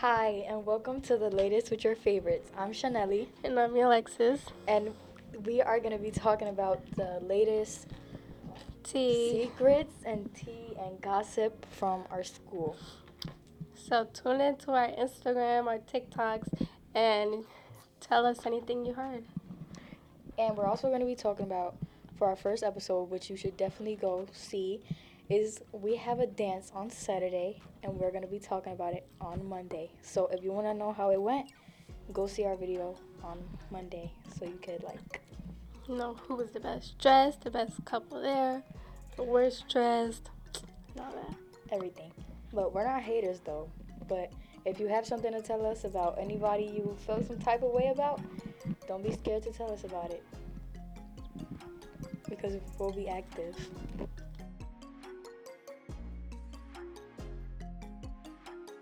Hi, and welcome to the latest with your favorites. I'm Chanelli, And I'm Alexis. and we are going to be talking about the latest T. secrets and tea and gossip from our school. So tune into our Instagram, our TikToks, and tell us anything you heard. And we're also going to be talking about, for our first episode, which you should definitely go see, is we have a dance on Saturday, and we're going to be talking about it on Monday. So if you want to know how it went, go see our video on Monday so you could, like, You know who was the best dressed, the best couple there, the worst dressed, all that. everything. But we're not haters though. But if you have something to tell us about anybody you feel some type of way about, don't be scared to tell us about it. Because we'll be active.